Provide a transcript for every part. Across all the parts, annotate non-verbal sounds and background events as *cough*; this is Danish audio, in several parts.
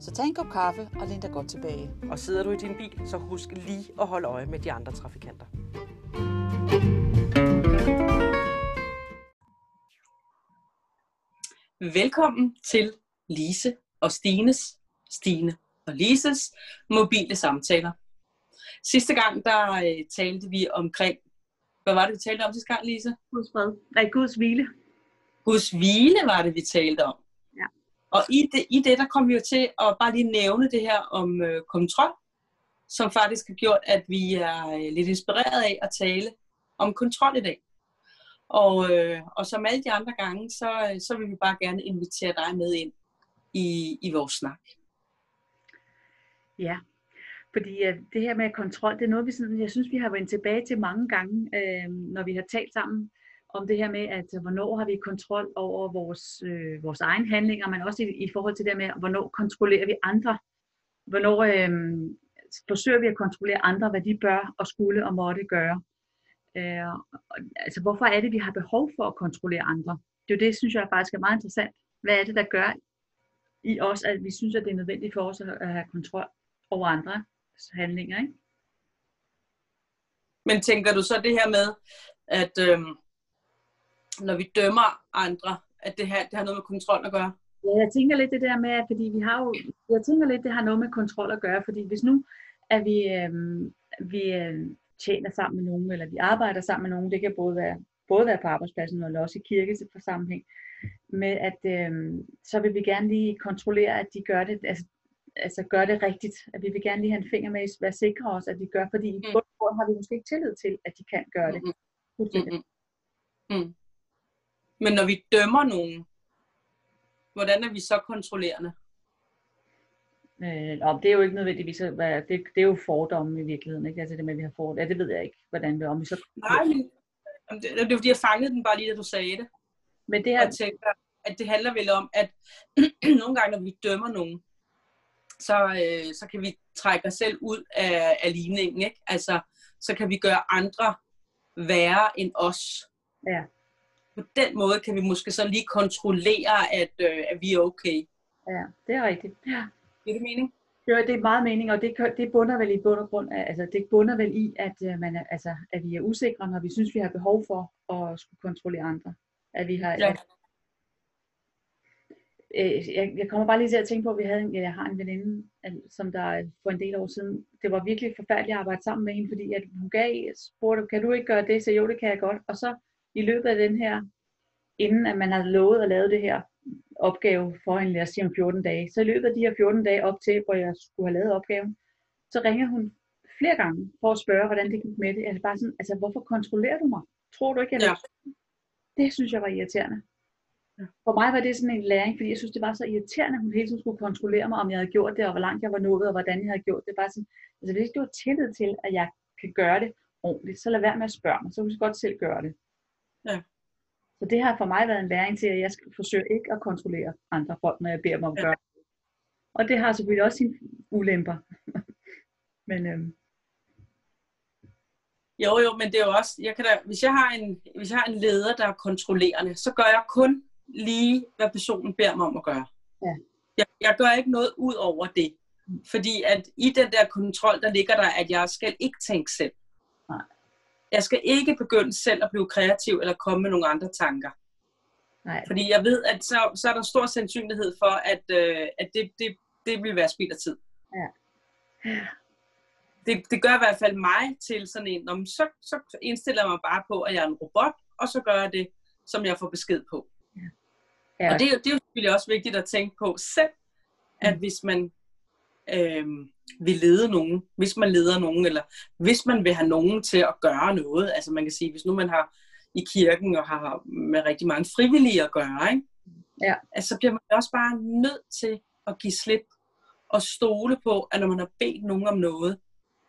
Så tag en kop kaffe og læn dig godt tilbage. Og sidder du i din bil, så husk lige at holde øje med de andre trafikanter. Velkommen til Lise og Stines, Stine og Lises mobile samtaler. Sidste gang, der øh, talte vi omkring, hvad var det, vi talte om sidste gang, Lise? Guds fred. Nej, Guds hvile. Guds hvile var det, vi talte om. Og i det, i det, der kom vi jo til at bare lige nævne det her om øh, kontrol, som faktisk har gjort, at vi er øh, lidt inspireret af at tale om kontrol i dag. Og, øh, og som alle de andre gange, så, øh, så vil vi bare gerne invitere dig med ind i, i vores snak. Ja, fordi øh, det her med kontrol, det er noget, vi sådan, jeg synes, vi har vendt tilbage til mange gange, øh, når vi har talt sammen om det her med, at øh, hvornår har vi kontrol over vores, øh, vores egen handlinger, men også i, i forhold til det med, hvornår kontrollerer vi andre. Hvornår øh, forsøger vi at kontrollere andre, hvad de bør og skulle og måtte gøre. Øh, altså, hvorfor er det, vi har behov for at kontrollere andre? Det er jo det, synes jeg faktisk er meget interessant. Hvad er det, der gør i os, at vi synes, at det er nødvendigt for os at have kontrol over andre handlinger, ikke? Men tænker du så det her med, at øhm, når vi dømmer andre, at det, her, det har noget med kontrol at gøre? Ja, jeg tænker lidt det der med, at fordi vi har jo, jeg tænker lidt, det har noget med kontrol at gøre, fordi hvis nu, at vi, øhm, vi øh, tjener sammen med nogen, eller vi arbejder sammen med nogen, det kan både være, både være på arbejdspladsen, eller også i kirke for sammenhæng, med at øhm, så vil vi gerne lige kontrollere, at de gør det, altså altså gør det rigtigt. At vi vil gerne lige have en finger med at være sikre os, at de gør, fordi i bund og har vi måske ikke tillid til, at de kan gøre det. Mm-hmm. Mm. Men når vi dømmer nogen, hvordan er vi så kontrollerende? Øh, og det er jo ikke nødvendigvis, det, det er jo fordomme i virkeligheden, ikke? Altså det med, at vi har fordomme, ja, det ved jeg ikke, hvordan det er, om vi så... Nej, men det, det er fordi, jeg fangede den bare lige, da du sagde det. Men det her... Jeg tænker, at det handler vel om, at *clears throat* nogle gange, når vi dømmer nogen, så, øh, så kan vi trække os selv ud af, af ligningen. Ikke? Altså, så kan vi gøre andre værre end os. Ja. På den måde kan vi måske så lige kontrollere, at, øh, at vi er okay. Ja, det er rigtigt. Ja. Giver det mening? Jo, det er meget mening, og det, det bunder vel i bund og grund, af, altså det bunder vel i, at, uh, man er, altså, at vi er usikre, når vi synes, vi har behov for at skulle kontrollere andre. At vi har, Ja. at, øh, jeg, jeg kommer bare lige til at tænke på, at vi havde en, jeg har en veninde, som der for en del år siden, det var virkelig forfærdeligt at arbejde sammen med hende, fordi at hun gav, spurgte, kan du ikke gøre det? Så jo, det kan jeg godt. Og så i løbet af den her, inden at man havde lovet at lave det her opgave for hende, lad os sige om 14 dage, så i løbet af de her 14 dage op til, hvor jeg skulle have lavet opgaven, så ringer hun flere gange for at spørge, hvordan det gik med det. Altså bare sådan, altså hvorfor kontrollerer du mig? Tror du ikke, jeg Ja. ja. Det synes jeg var irriterende. Ja. For mig var det sådan en læring, fordi jeg synes, det var så irriterende, at hun hele tiden skulle kontrollere mig, om jeg havde gjort det, og hvor langt jeg var nået, og hvordan jeg havde gjort det. Bare sådan, altså hvis ikke du har tillid til, at jeg kan gøre det ordentligt, så lad være med at spørge mig, så kan du godt selv gøre det. Ja. Så det har for mig været en læring til, at jeg skal forsøge ikke at kontrollere andre folk, når jeg beder dem om at Ja. gøre det. Og det har selvfølgelig også sine ulemper. *laughs* Men øhm, Jo, jo, men det er jo også, jeg kan da, hvis, jeg har en, hvis jeg har en leder, der er kontrollerende, så gør jeg kun lige, hvad personen beder mig om at gøre. Ja. Jeg, jeg gør ikke noget ud over det. Fordi at i den der kontrol, der ligger der, at jeg skal ikke tænke selv. Jeg skal ikke begynde selv at blive kreativ eller komme med nogle andre tanker. nej, Fordi jeg ved, at så, så er der stor sandsynlighed for, at, øh, at det, det, det vil være spild af tid. Ja. Det, det gør i hvert fald mig til sådan en, om så, så indstiller jeg mig bare på, at jeg er en robot, og så gør jeg det, som jeg får besked på. ja, Og det, er jo- det er jo selvfølgelig også vigtigt at tænke på selv, at Mm. hvis man øh, vil lede nogen, hvis man leder nogen, eller hvis man vil have nogen til at gøre noget, altså man kan sige, hvis nu man har i kirken og har med rigtig mange frivillige at gøre, ikke? Ja. Altså, så bliver man også bare nødt til at give slip at stole på, at når man har bedt nogen om noget,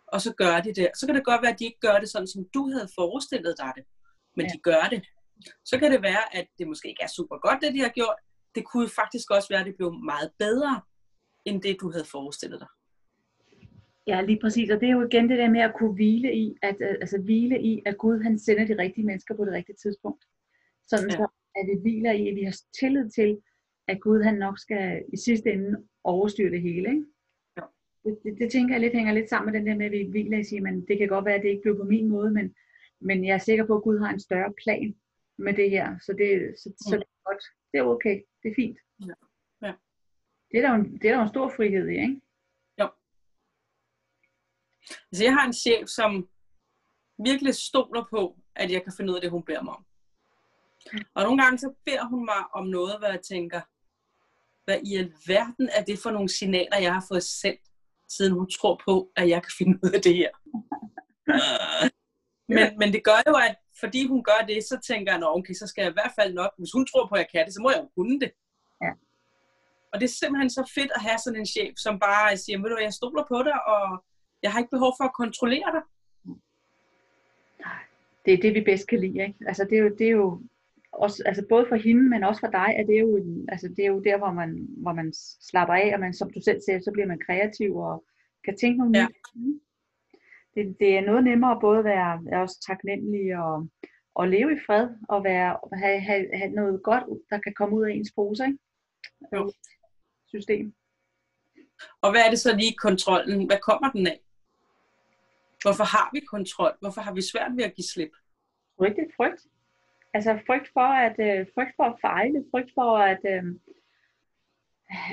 og så gør de det, så kan det godt være, at de ikke gør det sådan, som du havde forestillet dig det, men Ja. de gør det. Så kan det være, at det måske ikke er super godt, det de har gjort. Det kunne faktisk også være, at det blev meget bedre, end det du havde forestillet dig. Ja, lige præcis. Og det er jo igen det der med at kunne hvile i, at, øh, altså hvile i, at Gud han sender de rigtige mennesker på det rigtige tidspunkt. Sådan Ja. så, at vi hviler i, at vi har tillid til, at Gud han nok skal i sidste ende overstyre det hele. Ikke? Ja. Det, det, det, tænker jeg lidt hænger lidt sammen med den der med, at vi hviler i at sige, men det kan godt være, at det ikke blev på min måde, men, men jeg er sikker på, at Gud har en større plan med det her. Så det, så, så Mm. det er godt. Det er okay. Det er fint. Ja. Ja. Det er der en, det er der jo en stor frihed i, ikke? Altså, jeg har en chef, som virkelig stoler på, at jeg kan finde ud af det, hun beder mig om. Og nogle gange så beder hun mig om noget, hvor jeg tænker, hvad i alverden er det for nogle signaler, jeg har fået sendt, siden hun tror på, at jeg kan finde ud af det her. *laughs* men, men det gør jo, at fordi hun gør det, så tænker jeg, okay, så skal jeg i hvert fald nok, hvis hun tror på, at jeg kan det, så må jeg jo kunne det. Ja. Og det er simpelthen så fedt at have sådan en chef, som bare siger, ved du, jeg stoler på dig, og jeg har ikke behov for at kontrollere dig. det er det, vi bedst kan lide. Ikke? Altså, det, er jo, det er jo også, altså både for hende, men også for dig, at det er jo, en, altså, det er jo der, hvor man, hvor man slapper af, og man, som du selv siger, så bliver man kreativ og kan tænke nogle Ja. nye. Det, det er noget nemmere at både være er også taknemmelig og, og leve i fred, og være, have, have, have noget godt, der kan komme ud af ens pose, ikke? Jo. System. Og hvad er det så lige kontrollen? Hvad kommer den af? Hvorfor har vi kontrol? Hvorfor har vi svært ved at give slip? Frygt, frygt. Altså frygt for at, øh, frygt for at fejle, frygt for at, øh,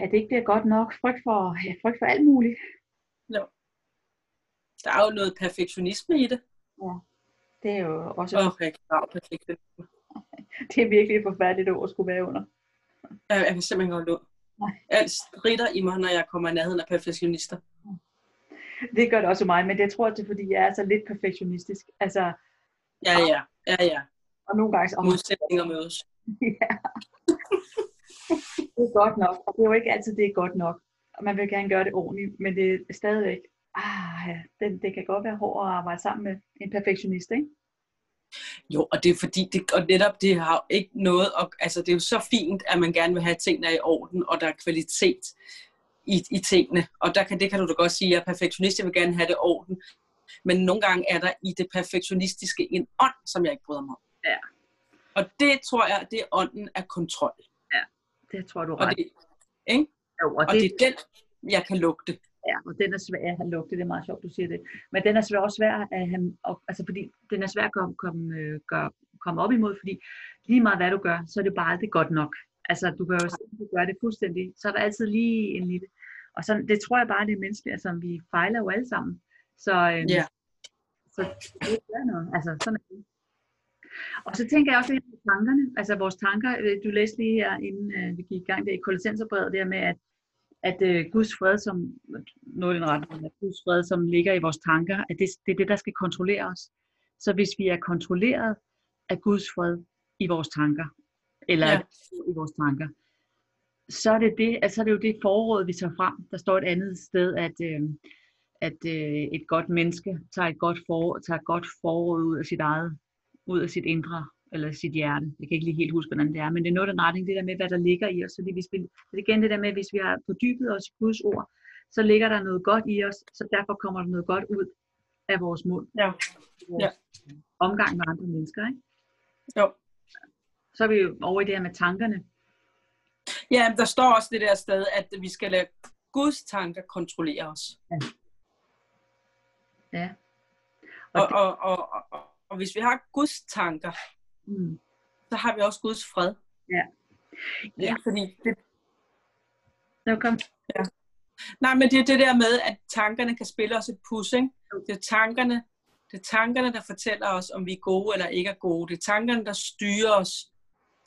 at det ikke bliver godt nok, frygt for, ja, frygt for alt muligt. Der er jo noget perfektionisme i det. Det er jo også, grave perfektionisme. *laughs* det er virkelig et forfærdeligt ord at skulle være under. Jeg, jeg kan simpelthen ud. Nej. Alt strider i mig, når jeg kommer i nærheden af perfektionister. *laughs* Det gør det også mig, men det tror jeg, det er, fordi jeg er så lidt perfektionistisk. Altså, Ja, ja, ja, ja. og nogle gange åh, Modsætninger mødes. *laughs* ja. det er godt nok, og det er jo ikke altid, det er godt nok. Og man vil gerne gøre det ordentligt, men det er stadigvæk, ah, ja, det, det kan godt være hårdt at arbejde sammen med en perfektionist, ikke? Jo, og det er fordi, det, og netop det har jo ikke noget, og, altså det er jo så fint, at man gerne vil have, tingene i orden, og der er kvalitet i, i tingene. Og der kan, det kan du da godt sige, at jeg er perfektionist, jeg vil gerne have det orden. Men nogle gange er der i det perfektionistiske en ånd, som jeg ikke bryder mig om. Ja. Og det tror jeg, det er ånden af kontrol. Det tror du Og ret. det, ikke? Jo, og Og det, det er den, jeg kan lugte. Ja, og den er svær at have lugtet, det er meget sjovt, du siger det. Men den er svær, også svær at have, og, altså fordi den er svær at komme, komme, øh, gøre, komme op imod, fordi lige meget hvad du gør, så er det bare aldrig godt nok. Altså du kan jo simpelthen gøre det fuldstændig, så er der altid lige en lille, og sådan, det tror jeg bare, det er menneskeligt, altså vi fejler jo alle sammen. Så, øh, Ja. så det er noget, altså sådan er det. Og så tænker jeg også lidt på tankerne, altså vores tanker, øh, du læste lige her, inden øh, vi gik i gang, det i Kolossenserbrevet, der med, at at øh, Guds fred, som i den retning, at Guds fred, som ligger i vores tanker, at det, det er det, der skal kontrollere os. Så hvis vi er kontrolleret af Guds fred i vores tanker, eller Ja. i vores tanker, så er, det det, altså, så er det jo det forråd, vi tager frem. Der står et andet sted, at, øh, at øh, et godt menneske tager et godt, for, tager et godt forråd ud af sit eget, ud af sit indre, eller sit hjerte. Jeg kan ikke lige helt huske, hvordan det er, men det er noget den retning, det der med, hvad der ligger i os. Så det, hvis vi, det er igen det der med, hvis vi har fordybet os i Guds ord, så ligger der noget godt i os, så derfor kommer der noget godt ud af vores mund. Ja. Vores Ja. Omgang med andre mennesker, ikke? Jo. Så er vi jo over i det her med tankerne. Ja, men der står også det der sted, at vi skal lade Guds tanker kontrollere os. Ja. Og, og, og, og, og, og hvis vi har Guds tanker, Mm. så har vi også Guds fred. Ja. Ja. Ikke? Fordi det, Så kom. nej, men det er det der med, at tankerne kan spille os et pus, ikke? Det er tankerne, det er tankerne, der fortæller os, om vi er gode eller ikke er gode. Det er tankerne, der styrer os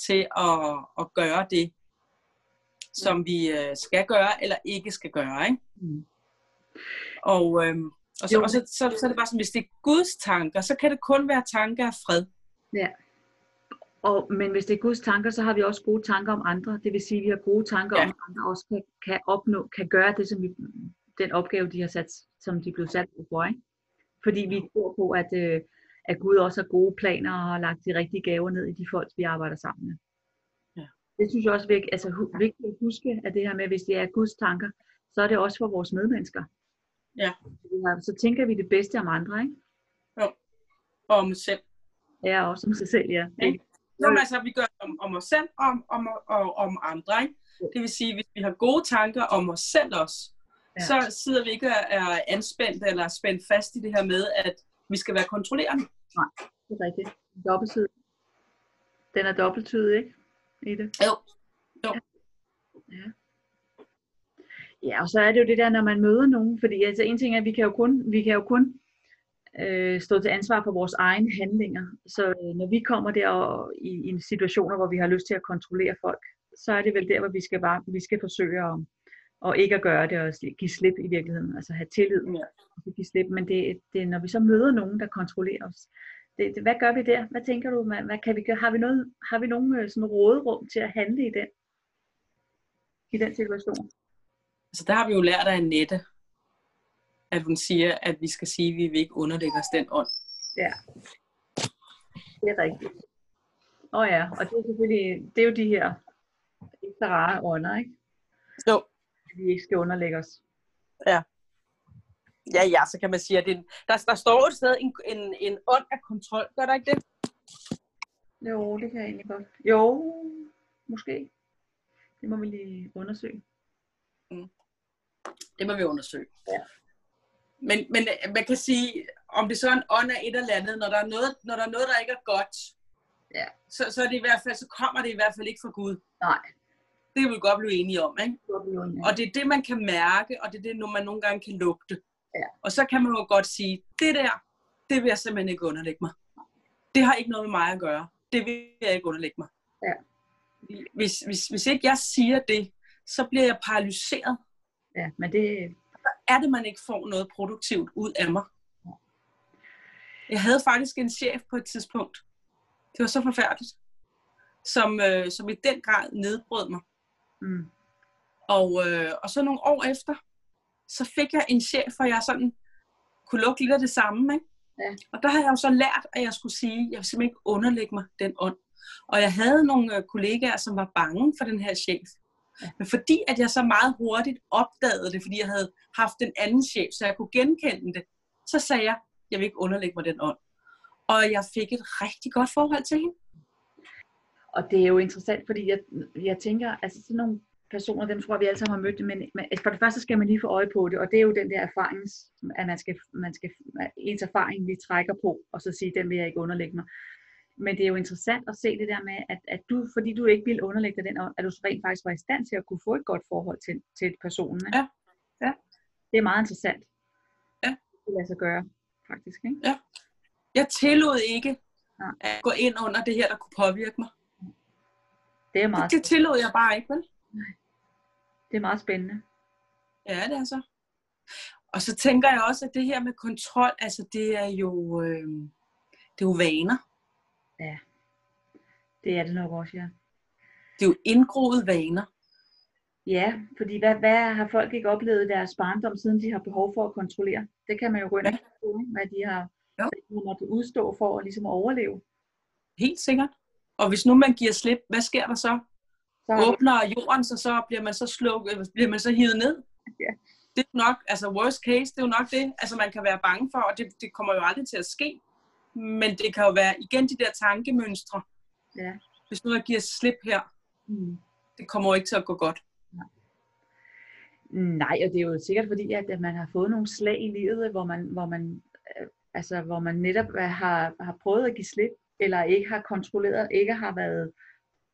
til at, at gøre det, som vi øh, skal gøre eller ikke skal gøre, ikke? Mm. Og, øhm, og, så, Jo. og så, så, så er det bare sådan, hvis det er Guds tanker, så kan det kun være tanker af fred. Og, men hvis det er Guds tanker, så har vi også gode tanker om andre. Det vil sige, at vi har gode tanker Ja. om, at andre også kan, kan opnå, kan gøre det, som vi, den opgave, de har sat, som de blev sat for. Ikke? Fordi vi tror på, at, øh, at Gud også har gode planer og har lagt de rigtige gaver ned i de folk, vi arbejder sammen med. Ja. Det synes jeg også er altså, hu- vigtigt at huske, at det her med, hvis det er Guds tanker, så er det også for vores medmennesker. Ja. Så tænker vi det bedste om andre, ikke? Og om os selv. Ja, også om sig selv, ja. Ikke? Nå, men altså, vi gør om, om os selv og om, om, og, om andre. Ikke? Det vil sige, hvis vi har gode tanker om os selv også, Ja. ja. så sidder vi ikke og er anspændt eller spændt fast i det her med, at vi skal være kontrollerende. Det er rigtigt. Dobbelttydig. Den er dobbelttydig, ikke? I det. Jo. Ja, og så er det jo det der, når man møder nogen, fordi altså en ting er, at vi kan jo kun, vi kan jo kun øh, stå til ansvar for vores egne handlinger. Så øh, når vi kommer der og, i, i situationer, hvor vi har lyst til at kontrollere folk, så er det vel der, hvor vi skal, bare, vi skal forsøge at, og ikke at gøre det og give slip i virkeligheden. Altså have tillid Ja. og give slip. Men det, det er, når vi så møder nogen, der kontrollerer os. Det, det, hvad gør vi der? Hvad tænker du? Hvad, hvad kan vi gøre? Har vi, noget, har vi nogen øh, sådan råderum til at handle i den, i den situation? Altså, der har vi jo lært af Annette, at hun siger, at vi skal sige, at vi vil ikke underlægge os den ånd. Ja, det er rigtigt. Åh oh ja, og det er selvfølgelig, det er jo de her ikke så rare ånder, ikke? Jo. Vi ikke skal underlægge os. Ja, ja, så kan man sige, at det, der, der står et sted en, en, en ånd af kontrol. Gør der ikke det? Jo, det kan jeg egentlig godt. Jo, måske. Det må vi lige undersøge. Det må vi undersøge. Ja. Men, men øh, man kan sige, om det så er en ånd af et eller andet, når der er noget, når der, er noget, der ikke er godt, Ja. så, så, er det i hvert fald, så kommer det i hvert fald ikke fra Gud. Nej. Det kan vi godt blive enige om. Ikke? Og det er det, man kan mærke, og det er det, man nogle gange kan lugte. Ja. Og så kan man jo godt sige, det der, det vil jeg simpelthen ikke underlægge mig. Det har ikke noget med mig at gøre. Det vil jeg ikke underlægge mig. Ja. Hvis, hvis, hvis ikke jeg siger det, så bliver jeg paralyseret. Ja, men det, er det, man ikke får noget produktivt ud af mig. Jeg havde faktisk en chef på et tidspunkt. Det var så forfærdeligt. Som, øh, som i den grad nedbrød mig. Mm, Og, øh, og så nogle år efter, så fik jeg en chef, hvor jeg sådan kunne lukke lidt af det samme. Ikke? Ja. Og der havde jeg jo så lært, at jeg skulle sige, at jeg vil simpelthen ikke underlægge mig den ånd. Og jeg havde nogle øh, kollegaer, som var bange for den her chef. Ja. Men fordi at jeg så meget hurtigt opdagede det, fordi jeg havde haft en anden chef, så jeg kunne genkende det, så sagde jeg, jeg vil ikke underlægge mig den ånd. Og jeg fik et rigtig godt forhold til hende. Og det er jo interessant, fordi jeg, jeg tænker, altså sådan nogle personer, dem tror jeg, vi alle sammen har mødt, men, men for det første skal man lige få øje på det, og det er jo den der erfarings, at man skal, man skal ens erfaring, vi trækker på, og så sige, den vil jeg ikke underlægge mig. Men det er jo interessant at se det der med, at, at du, fordi du ikke ville underlægge dig den, at du rent faktisk var i stand til at kunne få et godt forhold til, til personen. ikke? Ja. Ja. Det er meget interessant. Ja. Det lader sig gøre, faktisk. Ikke? Jeg tillod ikke Nej. at gå ind under det her, der kunne påvirke mig. Det er meget, Det tillod jeg bare ikke, vel? det er meget spændende. Ja, det er så. Og så tænker jeg også, at det her med kontrol, altså det er jo, øh, det er jo vaner. Det er det nok også, ja. Det er jo indgroede vaner. Ja, fordi hvad, hvad har folk ikke oplevet i deres barndom, siden de har behov for at kontrollere? Det kan man jo gå ind Ja. hvad de har, Jo. måttet udstå for at, ligesom overleve. Helt sikkert. Og hvis nu man giver slip, hvad sker der så? Så Åbner jorden sig, så bliver man så slukket, bliver man så hivet ned? Ja. Det er nok, altså worst case, det er jo nok det, altså man kan være bange for, og det, det kommer jo aldrig til at ske. Men det kan jo være igen de der tankemønstre. Ja. Hvis nu jeg giver slip her, Mm. det kommer jo ikke til at gå godt. Nej, og det er jo sikkert fordi, at, at man har fået nogle slag i livet, hvor man, hvor man, øh, altså, hvor man netop er- har, har prøvet at give slip, eller ikke har kontrolleret, ikke har været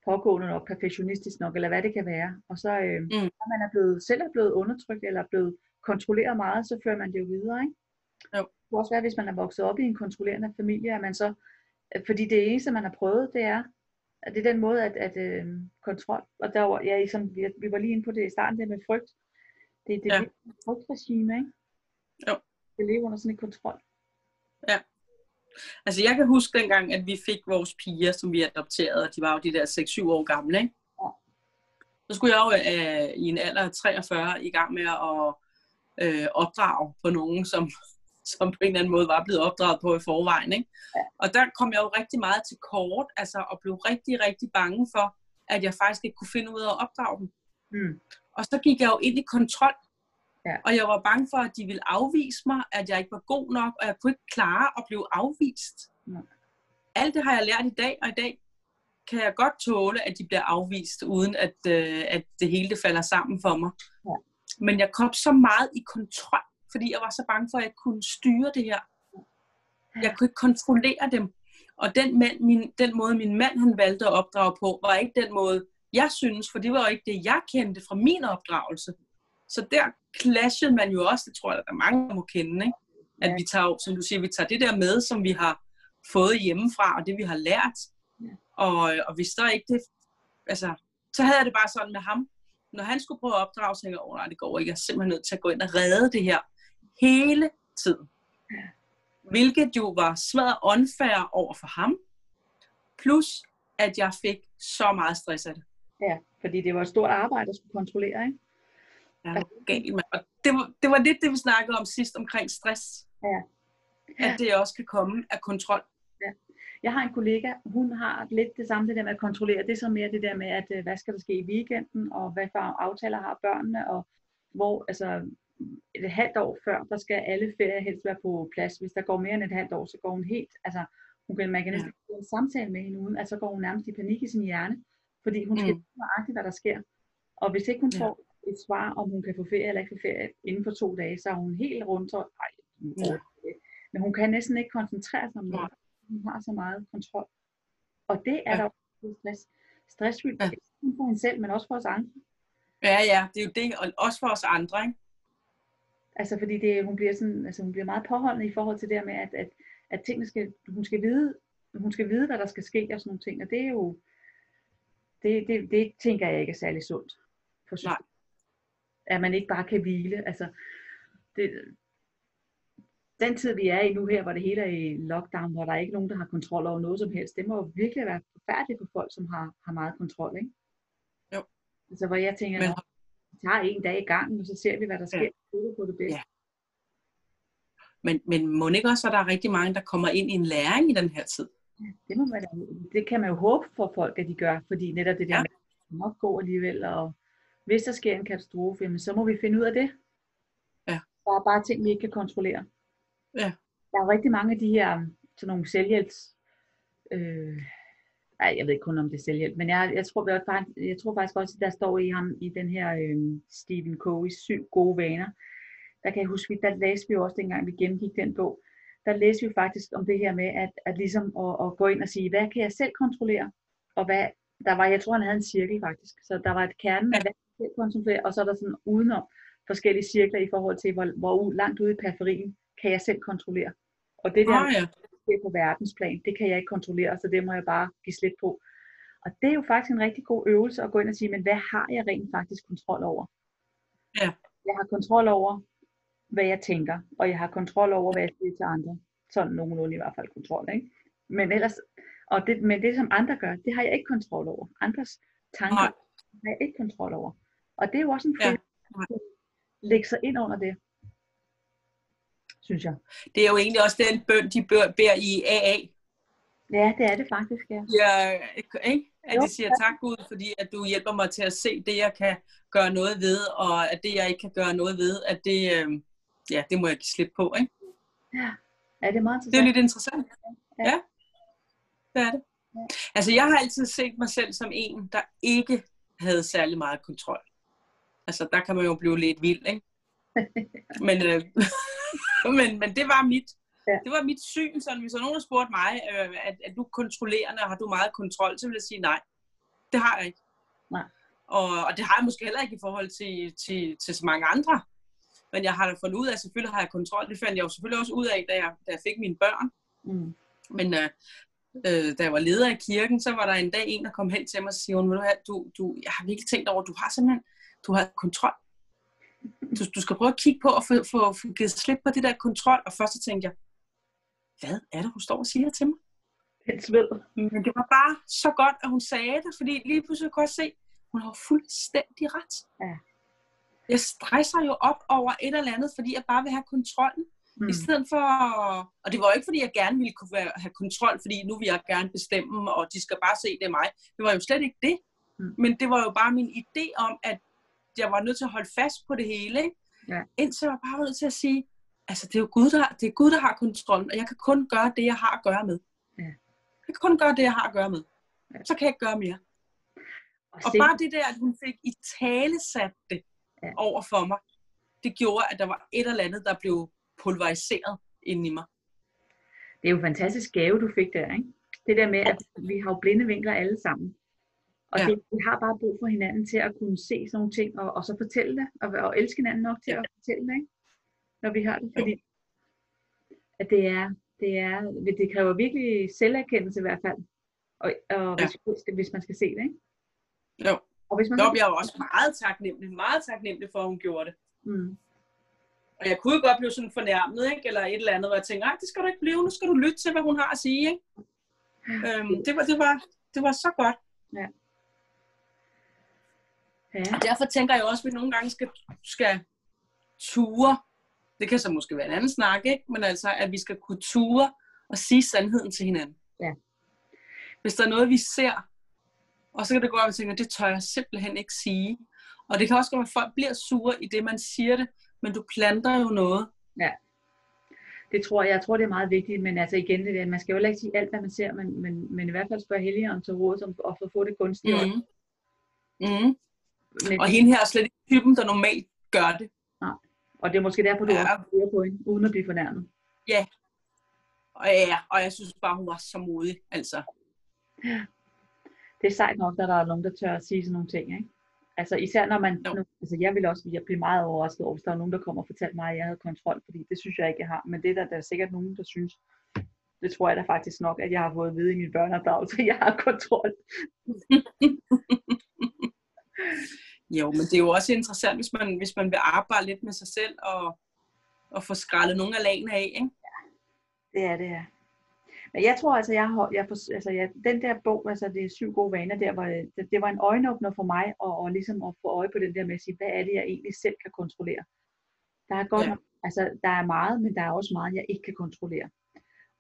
pågående nok, perfektionistisk nok, eller hvad det kan være. Og så, øh, Mm. når man er blevet, selv er blevet undertrykt, eller er blevet kontrolleret meget, så fører man det jo videre, ikke? Jo. Det kan også være, hvis man er vokset op i en kontrollerende familie, at man så, øh, fordi det eneste, man har prøvet, det er, at det er den måde, at, at øh, kontrol, og der var, ja, som vi, vi var lige inde på det i starten, det med frygt, det, det Ja. er et frygtregime, ikke? Jo. Det lever under sådan en kontrol. Altså jeg kan huske dengang, at vi fik vores piger, som vi adopterede, og de var jo de der 6-7 år gamle, ikke? Ja. Så skulle jeg jo øh, i en alder af 43 i gang med at øh, opdrage på nogen, som, *laughs* som på en eller anden måde var blevet opdraget på i forvejen. Ikke? Ja. Og der kom jeg jo rigtig meget til kort, altså, og blev rigtig, rigtig bange for, at jeg faktisk ikke kunne finde ud af at opdrage dem. Mm. Og så gik jeg jo ind i kontrol. Ja. Og jeg var bange for, at de ville afvise mig, at jeg ikke var god nok, og jeg kunne ikke klare at blive afvist. Nej. Alt det har jeg lært i dag, og i dag kan jeg godt tåle, at de bliver afvist, uden at, øh, at det hele det falder sammen for mig. Ja. Men jeg kom så meget i kontrol, fordi jeg var så bange for, at jeg kunne styre det her. Jeg kunne ikke kontrollere dem. Og den, mand, min, den måde, min mand han valgte at opdrage på, var ikke den måde, jeg synes, for det var jo ikke det, jeg kendte fra min opdragelse. Så der clashede man jo også, det tror jeg, der er mange, der må kende, ikke? at Ja. vi tager, som du siger, vi tager det der med, som vi har fået hjemmefra, og det vi har lært, Ja. og, og hvis der ikke det, altså, så havde jeg det bare sådan med ham. Når han skulle prøve at opdrage, så tænkte jeg, åh nej, det går ikke, jeg er simpelthen nødt til at gå ind og redde det her hele tiden. Hvilket jo var smadret unfair over for ham, plus at jeg fik så meget stress af det. Ja, fordi det var et stort arbejde at skulle kontrollere, ikke? Jeg var gal, mand. Og det var, det var lidt det, vi snakkede om sidst omkring stress. Ja. At det også kan komme af kontrol. Jeg har en kollega, hun har lidt det samme, det der med at kontrollere. Det er så mere det der med, at øh, hvad skal der ske i weekenden, og hvad for aftaler har børnene, og hvor, altså et halvt år før, der skal alle ferier helst være på plads. Hvis der går mere end et halvt år, så går hun helt, altså hun kan, man kan næsten få en samtale med hende uden, at så går hun nærmest i panik i sin hjerne, fordi hun skal Mm. vide nøjagtigt, hvad der sker. Og hvis ikke hun Ja. får et svar, om hun kan få ferie eller ikke få ferie inden for to dage, så er hun helt rundt og, ej, Ja. men hun kan næsten ikke koncentrere sig om noget. Hun har så meget kontrol. Og det er Ja. der også stress. Stressfyldt, Ja. ja. ikke for hende selv, men også for os andre. Ja, ja, det er jo det. Og også for os andre, ikke? Altså fordi det, hun, bliver sådan, altså hun bliver meget påholdende i forhold til det med, at, at, at tingene skal, hun skal vide, hun skal vide, hvad der skal ske og sådan nogle ting. Og det er jo, det, det, det tænker jeg ikke er særlig sundt. For Nej. At man ikke bare kan hvile. Altså, det, den tid vi er i nu her, hvor det hele er i lockdown, hvor der er ikke nogen, der har kontrol over noget som helst, det må jo virkelig være forfærdeligt for folk, som har, har meget kontrol, ikke? Jo. Altså hvor jeg tænker, Men- vi tager en dag i gangen, og så ser vi, hvad der sker. Ja. På det bedste. Ja. Men, men må ikke også, at der er rigtig mange, der kommer ind i en læring i den her tid? Det, må man, det kan man jo håbe for folk, at de gør, fordi netop det der Ja. med, at nok gå alligevel, og hvis der sker en katastrofe, jamen, så må vi finde ud af det. Ja. Der er bare ting, vi ikke kan kontrollere. Ja. Der er rigtig mange af de her, sådan nogle selvhjælps, øh, nej, jeg ved ikke kun om det er selvhjælp, men jeg, jeg, tror, jeg, jeg tror faktisk også, at der står i ham, i den her øh, Stephen Covey's syv gode vaner, der kan jeg huske, der læste vi jo også dengang, vi gennemgik den bog, der læste vi faktisk om det her med, at, at ligesom at, at gå ind og sige, hvad kan jeg selv kontrollere? Og hvad, der var, jeg tror han havde en cirkel faktisk, så der var et kerne, ja. hvad kontrollere, og så er der sådan udenom forskellige cirkler i forhold til, hvor, hvor langt ude i periferien kan jeg selv kontrollere. Og det der, Åh, ja. på verdensplan, det kan jeg ikke kontrollere, så det må jeg bare give slip på. Og det er jo faktisk en rigtig god øvelse at gå ind og sige, men hvad har jeg rent faktisk kontrol over? Ja. Jeg har kontrol over, hvad jeg tænker, og jeg har kontrol over, hvad jeg siger til andre. Sådan nogenlunde i hvert fald kontrol, ikke? Men ellers, og det, men det som andre gør, det har jeg ikke kontrol over. Andres tanker Nej. har jeg ikke kontrol over. Og det er jo også en Ja, frihed, nej. at lægge sig ind under det, synes jeg. Det er jo egentlig også den bøn, de beder i AA. Ja, det er det faktisk, ja. Ja, ikke? At Jo, de siger tak Gud, fordi at du hjælper mig til at se det, jeg kan gøre noget ved, og at det, jeg ikke kan gøre noget ved, at det, øh, ja, det må jeg give slip på. Ikke? Ja, det er meget Det er interessant. lidt interessant. Ja. Ja, det er det. Ja. Altså, jeg har altid set mig selv som en, der ikke havde særlig meget kontrol. Altså, der kan man jo blive lidt vild, ikke? *laughs* Men, øh, *laughs* men, men det var mit, Ja. det var mit syn. Sådan, hvis nogen, der spurgte mig, øh, at, at du er kontrollerende, og har du meget kontrol, så vil jeg sige nej. Det har jeg ikke. Nej. Og, og det har jeg måske heller ikke i forhold til, til, til så mange andre. Men jeg har da fundet ud af, at selvfølgelig har jeg kontrol. Det fandt jeg jo selvfølgelig også ud af, da jeg, da jeg fik mine børn. Mm. Men øh, øh, da jeg var leder i kirken, så var der en dag en, der kom hen til mig og siger, hun, "Ved du, hvad, du, du, jeg har virkelig tænkt over, du har simpelthen du har kontrol. Du, du skal prøve at kigge på og få, få, få givet slip på det der kontrol. Og først så tænkte jeg, hvad er det, hun står og siger til mig? Den sved. Men det var bare så godt, at hun sagde det, fordi lige pludselig kunne jeg se, hun har fuldstændig ret. Ja. Jeg stresser jo op over et eller andet, fordi jeg bare vil have kontrollen. Mm. I stedet for, og det var jo ikke fordi, jeg gerne ville kunne være, have kontrol, fordi nu vil jeg gerne bestemme, og de skal bare se, det er mig. Det var jo slet ikke det. Mm. Men det var jo bare min idé om, at jeg var nødt til at holde fast på det hele. Ikke? Ja. Indtil jeg var bare nødt til at sige, altså det er jo Gud, der, det er Gud, der har kontrollen, og jeg kan kun gøre det, jeg har at gøre med. Ja. Jeg kan kun gøre det, jeg har at gøre med. Ja. Så kan jeg ikke gøre mere. Og, Og bare det der, at hun fik i tale sat det Ja. over for mig, det gjorde, at der var et eller andet, der blev pulveriseret inde i mig. det er jo en fantastisk gave, du fik der, ikke? Det der med, at vi har jo blinde vinkler alle sammen. Og Ja. det, vi har bare brug for hinanden til at kunne se sådan nogle ting, og, og så fortælle det, og, og elske hinanden nok til Ja. at fortælle det, ikke? Når vi har det, fordi at det er, det er, det kræver virkelig selverkendelse i hvert fald, og, og Ja. hvis, hvis man skal se det, ikke? Jo. Og hvis man Nå, jeg var også meget taknemmelig, meget taknemmelig for, at hun gjorde det. mm, Og jeg kunne jo godt blive sådan fornærmet, ikke? eller et eller andet, hvor jeg tænkte, nej, det skal du ikke blive, nu skal du lytte til, hvad hun har at sige. Ikke? Øhm, det, var, det, var, det var så godt. ja. Og derfor tænker jeg også, at vi nogle gange skal, skal ture. Det kan så måske være en anden snak, ikke? men altså, at vi skal kunne ture og sige sandheden til hinanden. Ja. Hvis der er noget, vi ser, og så kan det gå, at vi tænker, det tør jeg simpelthen ikke sige. Og det kan også gå, at folk bliver sure i det, man siger det, men du planter jo noget. Det tror jeg, jeg tror, det er meget vigtigt, men altså igen, det der, man skal jo ikke sige alt, hvad man ser, men, men, men i hvert fald spørge Helligånden til råd, og at få det gunstige. Mm. Mm. Og hende her er slet ikke typen, der normalt gør det. og det er måske derfor, du Ja. ja. også hører på hende, uden at blive fornærmet. Og ja, og jeg synes bare, hun var så modig. Altså, Det er sejt nok, at der er nogen, der tør at sige sådan nogle ting, ikke? Altså især når man, nu, altså jeg vil også jeg blive meget overrasket over, hvis der er nogen, der kommer og fortæller mig, at jeg havde kontrol, fordi det synes jeg ikke, jeg har. Men det er der, der er sikkert nogen, der synes, det tror jeg da faktisk nok, at jeg har fået at vide i min børneopdragelse, at jeg har kontrol. *laughs* jo, men det er jo også interessant, hvis man, hvis man vil arbejde lidt med sig selv og, og få skrællet nogle af lagene af. Ikke? Det er det, ja. Men jeg tror altså, jeg har, jeg, altså jeg, den der bog, altså det er syv gode vaner, der var, det, det var en øjenåbner for mig, og, og ligesom at få øje på den der med at sige, hvad er det, jeg egentlig selv kan kontrollere. Der er godt, Ja. ja. altså der er meget, men der er også meget, jeg ikke kan kontrollere.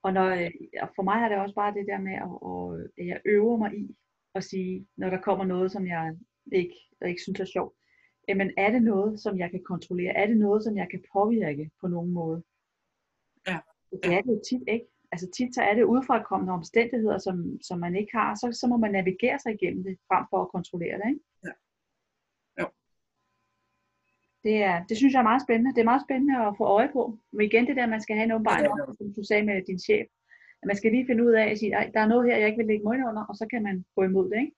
Og, når, øh, og for mig er det også bare det der med, at, at jeg øver mig i at sige, når der kommer noget, som jeg ikke, jeg ikke synes er sjovt, jamen er det noget, som jeg kan kontrollere? Er det noget, som jeg kan påvirke på nogen måde? Ja. Det er det jo tit ikke. Altså tit så er det udefrakommende omstændigheder, som, som man ikke har, så, så må man navigere sig igennem det, frem for at kontrollere det. Ikke? Ja. Jo. Det, er, det synes jeg er meget spændende. Det er meget spændende at få øje på. Men igen det der, man skal have en åbenbaring, Ja, om, som du sagde med din chef. At man skal lige finde ud af at sige, "Ej, der er noget her, jeg ikke vil lægge mig under, og så kan man gå imod det. Ikke?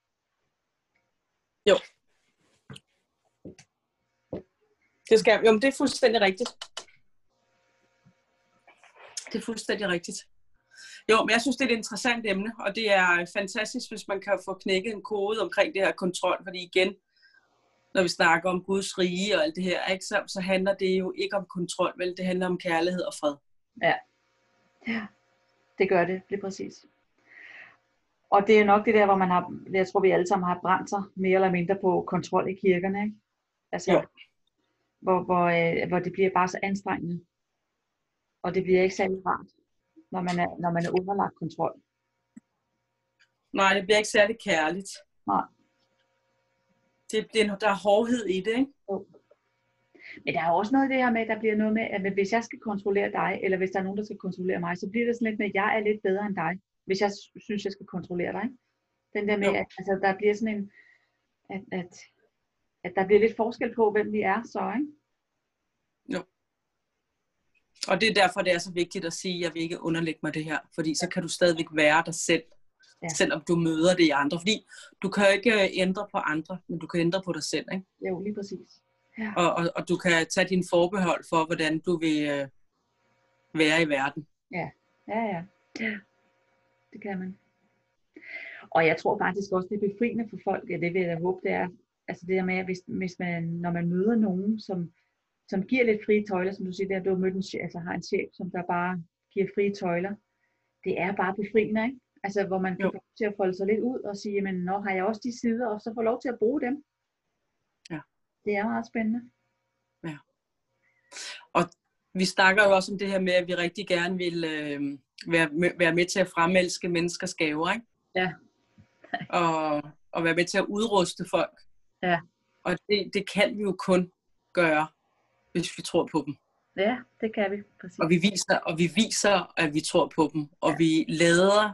Det skal, jo, men det er fuldstændig rigtigt. Det er fuldstændig rigtigt. Jo, men jeg synes, det er et interessant emne, og det er fantastisk, hvis man kan få knækket en kode omkring det her kontrol, fordi igen, når vi snakker om Guds rige og alt det her, ikke, så, så handler det jo ikke om kontrol, vel? Det handler om kærlighed og fred. Ja, det gør det, lige præcis. Og det er nok det der, hvor man har, jeg tror vi alle sammen har brændt sig mere eller mindre på kontrol i kirkerne, ikke? Altså, Jo. hvor, hvor, øh, hvor det bliver bare så anstrengende. Og det bliver ikke særlig rart, når man er, når man er underlagt kontrol. Nej, det bliver ikke særlig kærligt. Nej. Det, det, der er hårdhed i det, ikke? Men der er også noget i det her med, at der bliver noget med, at hvis jeg skal kontrollere dig, eller hvis der er nogen, der skal kontrollere mig, så bliver det sådan lidt med, at jeg er lidt bedre end dig, hvis jeg sy- synes, jeg skal kontrollere dig. ikke? Den der med, Jo. at altså, der bliver sådan en, at, at, at der bliver lidt forskel på, hvem vi er så, ikke? Og det er derfor, det er så vigtigt at sige, at jeg vil ikke underlægge mig det her. Fordi så kan du stadigvæk være dig selv, Ja. ja. selvom du møder det i andre. Fordi du kan jo ikke øh, ændre på andre, men du kan ændre på dig selv. Ikke? Jo, lige præcis. Ja. Og, og, og du kan tage din forbehold for, hvordan du vil øh, være i verden. Ja, ja. ja. Det kan man. Og jeg tror faktisk også, det er befriende for folk, ja, det vil jeg håbe, det er, altså det der med, at hvis, hvis man, når man møder nogen, som, som giver lidt frie tøjler, som du siger, der du har mødt en chef, altså har en chef, som der bare giver frie tøjler, det er bare befriende, ikke? Altså, hvor man kan få lov til at folde sig lidt ud og sige, men nå, har jeg også de sider, og så få lov til at bruge dem. Ja. Det er meget spændende. Vi snakker jo også om det her med, at vi rigtig gerne vil øh, være, være med til at fremelske menneskers gaver, ikke? Ja. *laughs* og, og være med til at udruste folk. Ja. Og det, det kan vi jo kun gøre, hvis vi tror på dem. Ja, det kan vi. Præcis. Og vi viser, og vi viser at vi tror på dem. Og Ja. vi lader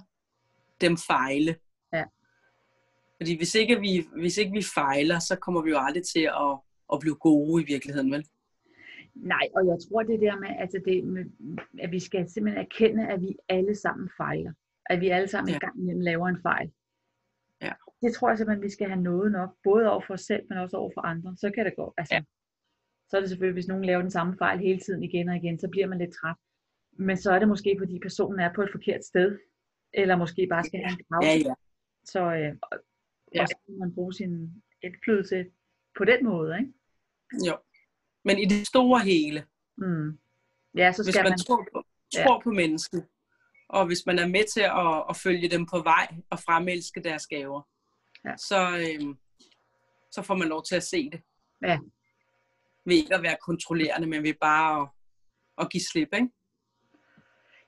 dem fejle. Ja. Fordi hvis ikke, vi, hvis ikke vi fejler, så kommer vi jo aldrig til at, at blive gode i virkeligheden, vel? Nej, og jeg tror det der med, altså det med, at vi skal simpelthen erkende, at vi alle sammen fejler. At vi alle sammen Ja. en gang imellem laver en fejl. Ja. Det tror jeg simpelthen, vi skal have noget nok, både over for os selv, men også over for andre. Så kan det gå. Altså, Ja. Så er det selvfølgelig, hvis nogen laver den samme fejl hele tiden igen og igen, så bliver man lidt træt. Men så er det måske, fordi personen er på et forkert sted. Eller måske bare skal have en pause. Ja, ja. Så øh, og, Ja. og så kan man bruge sin indflydelse på den måde. Ikke? Jo. Men i det store hele, Mm. Ja, så hvis skal man, man... tror, på, Ja. tror på mennesket, og hvis man er med til at, at følge dem på vej og fremelske deres gaver, Ja. så, øhm, så får man lov til at se det. Ja. Ved ikke at være kontrollerende, men ved bare at, at give slip, ikke?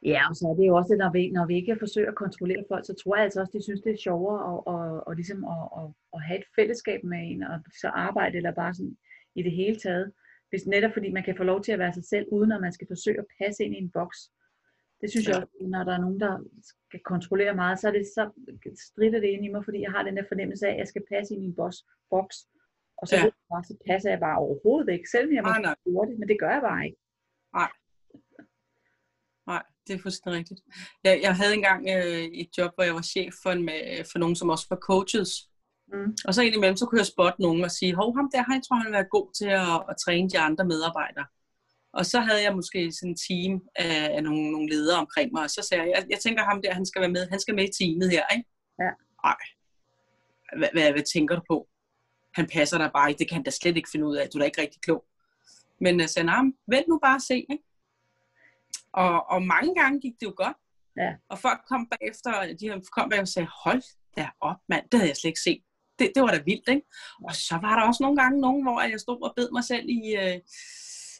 Ja, og så er det jo også det, når vi, når vi ikke forsøger at kontrollere folk, så tror jeg altså også, de synes, det er sjovere at, at, at, ligesom at, at, at have et fællesskab med en, og så arbejde, eller bare sådan i det hele taget. Hvis netop fordi man kan få lov til at være sig selv, uden at man skal forsøge at passe ind i en boks. Det synes ja. Jeg også, når der er nogen, der skal kontrollere meget, så, er det, så strider det ind i mig, fordi jeg har den der fornemmelse af, at jeg skal passe ind i en boks. boks. Og så, Ja. jeg bare, så passer jeg bare overhovedet ikke, selvom jeg Nej, måske nej. gjorde det, men det gør jeg bare ikke. Nej, det er fuldstændig rigtigt. Jeg, jeg havde engang øh, et job, hvor jeg var chef for, en, med, for nogen, som også var coaches. Mm. Og så indimellem, så kunne jeg spotte nogen og sige, hov, ham der, han tror, han vil være god til at, at træne de andre medarbejdere. Og så havde jeg måske sådan en team af, af nogle, nogle ledere omkring mig, og så sagde jeg, jeg, jeg tænker ham der, han skal være med, han skal med i teamet her, ikke? Ja. Ej, hvad, hvad, hvad tænker du på? Han passer dig bare ikke, det kan han da slet ikke finde ud af, du er da ikke rigtig klog. Men jeg sagde, nej, vent nu bare og se, ikke? Og, og mange gange gik det jo godt. Ja. Og folk kom bagefter, de kom bagefter og sagde, hold da op, mand, det havde jeg slet ikke set. Det, det var da vildt, ikke? Og så var der også nogle gange nogen, hvor jeg stod og bed mig selv i, øh,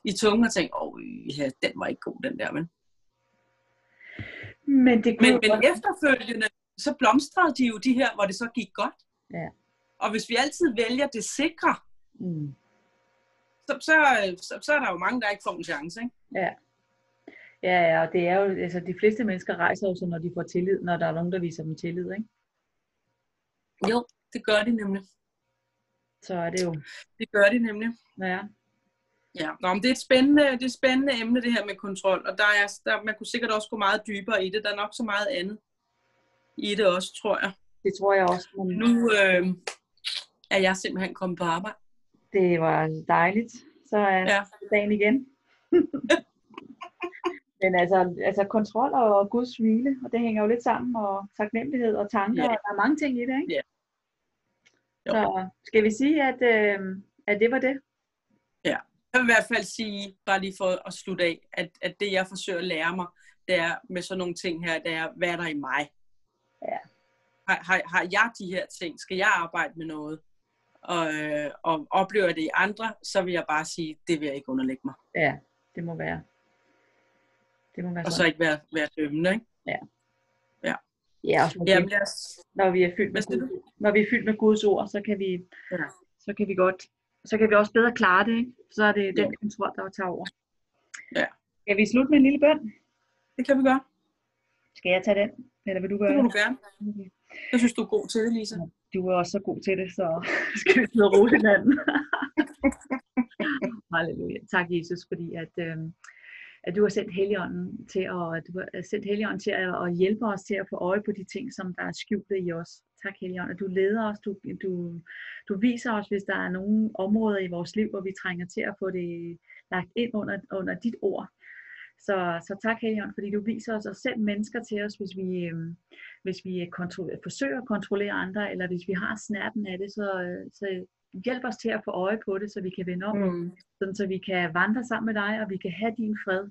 i tungen og tænkte, åh, ja, den var ikke god, den der, men. Men det kunne Men, men efterfølgende, så blomstrede de jo de her, hvor det så gik godt. Ja. Og hvis vi altid vælger det sikre, Mm. så, så, så, så er der jo mange, der ikke får en chance, ikke? Ja. Ja, ja, og det er jo, altså de fleste mennesker rejser jo så, når de får tillid, når der er nogen, der viser dem tillid, ikke? Jo, det gør de nemlig. Så er det jo, Det gør de nemlig. ja. Ja, Nå, men det er et spændende, det er et spændende emne, det her med kontrol, og der er, der, man kunne sikkert også gå meget dybere i det. Der er nok så meget andet i det også, tror jeg. Det tror jeg også, men Nu øh, er jeg simpelthen kommet på arbejde. det var dejligt. Så er Ja. dagen igen. *laughs* men altså, altså kontrol og Guds hvile, og det hænger jo lidt sammen, og taknemmelighed og tanker, Ja. og der er mange ting i det, ikke? Ja. Jo. Så skal vi sige, at, øh, at det var det? Jeg vil i hvert fald sige, bare lige for at slutte af, at, at det jeg forsøger at lære mig, det er med sådan nogle ting her, det er, hvad er der i mig? Ja. Har, har, har jeg de her ting? Skal jeg arbejde med noget? Og, øh, og oplever det i andre, så vil jeg bare sige, det vil jeg ikke underlægge mig. Ja, det må være. Det må være Og så sådan. ikke være, være dømmende, ikke? Ja, også når, Jamen, vi, os, når vi er fyldt med Gud, når vi er fyldt med Guds ord, så kan vi, Ja. så kan vi godt, så kan vi også bedre klare det, ikke? Så er det Ja. den kontrol, der tager over. Ja. Skal vi slutte med en lille bøn? det kan vi gøre. Skal jeg tage den? Eller vil du gøre Det må du gerne. Jeg synes, du er god til det, Lisa. Du er også så god til det, så *laughs* skal vi sidde og rose hinanden. *laughs* Halleluja. Tak, Jesus, fordi at, øh, at du har sendt Helligånden til at, at du har sendt Helligånden til at, at hjælpe os til at få øje på de ting, som der er skjulte i os. Tak, Helligånd, at du leder os, du, du, du viser os, hvis der er nogle områder i vores liv, hvor vi trænger til at få det lagt ind under, under dit ord. Så, så tak, Helligånd, fordi du viser os og selv mennesker til os, hvis vi, øh, hvis vi kontro- forsøger at kontrollere andre, eller hvis vi har snærten af det, så, øh, så hjælp os til at få øje på det, så vi kan vende om, Mm. sådan, så vi kan vandre sammen med dig, og vi kan have din fred,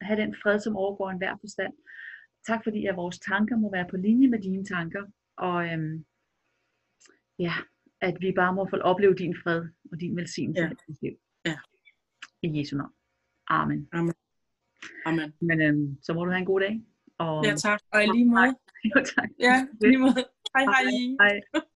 have den fred, som overgår enhver forstand, tak fordi at vores tanker må være på linje med dine tanker. Og øhm, ja, at vi bare må få opleve din fred og din velsignelse Ja. i liv. Ja. I Jesu navn. Amen. Amen. Men øhm, så må du have en god dag. Og, Ja, tak. Og i lige *laughs* måde. Jo, tak. Ja, lige *laughs* måde. Hej, hej. Hej.